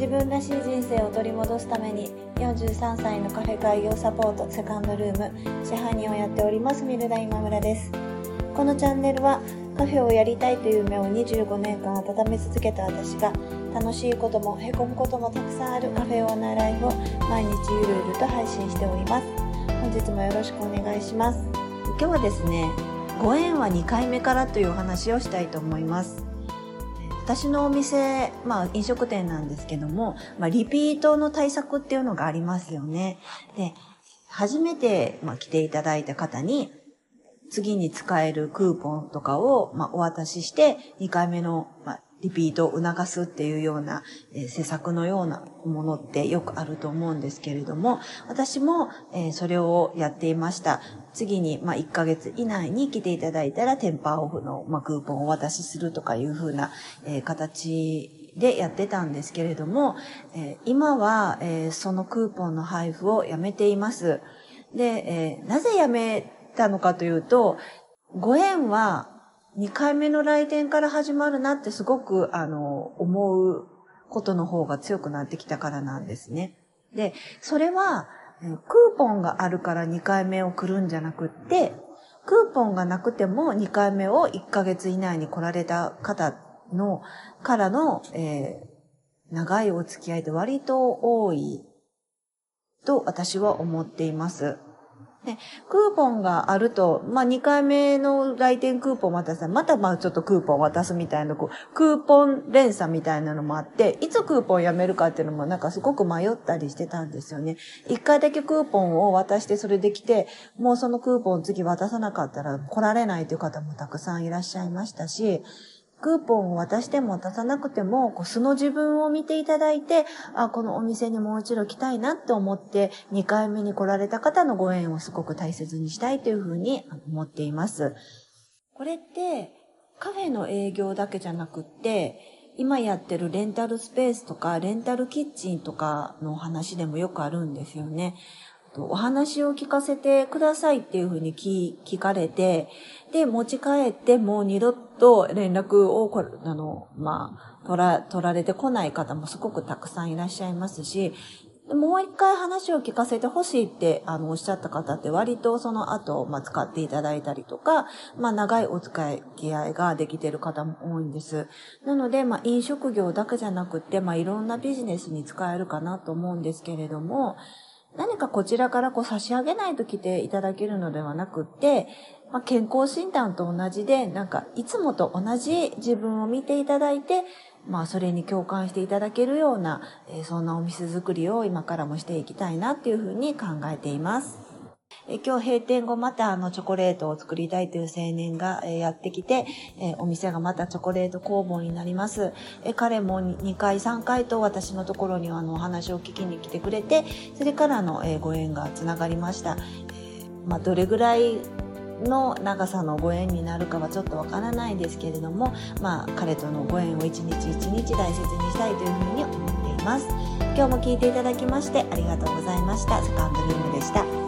自分らしい人生を取り戻すために43歳のカフェ開業サポートセカンドルーム支配人をやっておりますミルダ今村です。このチャンネルはカフェをやりたいという夢を25年間温め続けた私が楽しいこともへこむこともたくさんあるカフェオーナーライフを毎日ゆるゆると配信しております。本日もよろしくお願いします。今日はですねご縁は2回目からというお話をしたいと思います。私のお店、まあ飲食店なんですけども、まあリピートの対策っていうのがありますよね。で、初めて、まあ、来ていただいた方に、次に使えるクーポンとかを、まあ、お渡しして、2回目の、まあ、リピートを促すっていうような、えー、施策のようなものってよくあると思うんですけれども、私も、えー、それをやっていました。次に、まあ、1ヶ月以内に来ていただいたら、テンパーオフの、まあ、クーポンをお渡しするとかいうふうな、えー、形でやってたんですけれども、えー、今は、えー、そのクーポンの配布をやめています。で、えー、なぜやめたのかというと、ご縁は2回目の来店から始まるなってすごく、あの、思うことの方が強くなってきたからなんですね。で、それは、クーポンがあるから2回目を来るんじゃなくって、クーポンがなくても2回目を1ヶ月以内に来られた方の、からの、えー、長いお付き合いで割と多いと私は思っています。ね、クーポンがあると、まあ、2回目の来店クーポン渡すまたまあちょっとクーポン渡すみたいな、こう、クーポン連鎖みたいなのもあって、いつクーポンやめるかっていうのもなんかすごく迷ったりしてたんですよね。1回だけクーポンを渡してそれできて、もうそのクーポン次渡さなかったら来られないという方もたくさんいらっしゃいましたし、クーポンを渡しても渡さなくても、こう素の自分を見ていただいて、あ、このお店にもう一度来たいなって思って、2回目に来られた方のご縁をすごく大切にしたいというふうに思っています。これって、カフェの営業だけじゃなくって、今やってるレンタルスペースとか、レンタルキッチンとかの話でもよくあるんですよね。お話を聞かせてくださいっていうふうに聞かれて、で、持ち帰ってもう二度と連絡を、あの、まあ、取ら、取られてこない方もすごくたくさんいらっしゃいますし、もう一回話を聞かせてほしいって、あの、おっしゃった方って割とその後、まあ、使っていただいたりとか、まあ、長いお使い気合いができている方も多いんです。なので、まあ、飲食業だけじゃなくて、まあ、いろんなビジネスに使えるかなと思うんですけれども、何かこちらからこう差し上げないと来ていただけるのではなくって、まあ、健康診断と同じで、なんかいつもと同じ自分を見ていただいて、まあそれに共感していただけるような、えー、そんなお店作りを今からもしていきたいなっていうふうに考えています。え今日閉店後またあのチョコレートを作りたいという青年が、えやってきて、えお店がまたチョコレート工房になります。え彼も2回3回と私のところにあのお話を聞きに来てくれて、それからの、えご縁がつながりました。まあ、どれぐらいの長さのご縁になるかはちょっとわからないですけれども、まあ、彼とのご縁を一日一日大切にしたいというふうに思っています。今日も聞いていただきましてありがとうございました。セカンドルームでした。